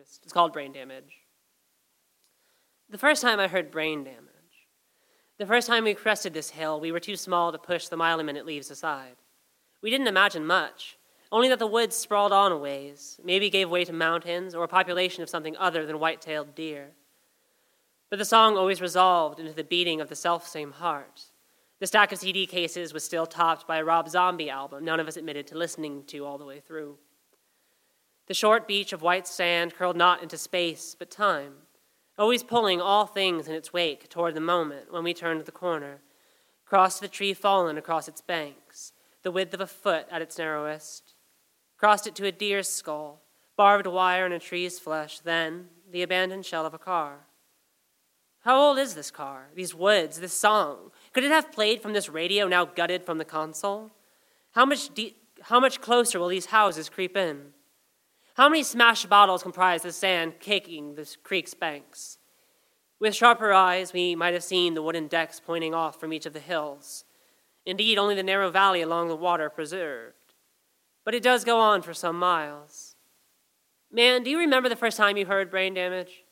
It's called Brain Damage. The first time I heard brain damage, the first time we crested this hill, we were too small to push the mile a minute leaves aside. We didn't imagine much, only that the woods sprawled on a ways, maybe gave way to mountains or a population of something other than white tailed deer. But the song always resolved into the beating of the self-same heart. The stack of CD cases was still topped by a Rob Zombie album none of us admitted to listening to all the way through. The short beach of white sand curled not into space, but time, always pulling all things in its wake toward the moment when we turned the corner, crossed the tree fallen across its banks, the width of a foot at its narrowest, crossed it to a deer's skull, barbed wire and a tree's flesh, then the abandoned shell of a car. How old is this car, these woods, this song? Could it have played from this radio now gutted from the console? How much, de- how much closer will these houses creep in? How many smashed bottles comprise the sand caking the creek's banks? With sharper eyes, we might have seen the wooden decks pointing off from each of the hills. Indeed, only the narrow valley along the water preserved. But it does go on for some miles. Man, do you remember the first time you heard brain damage?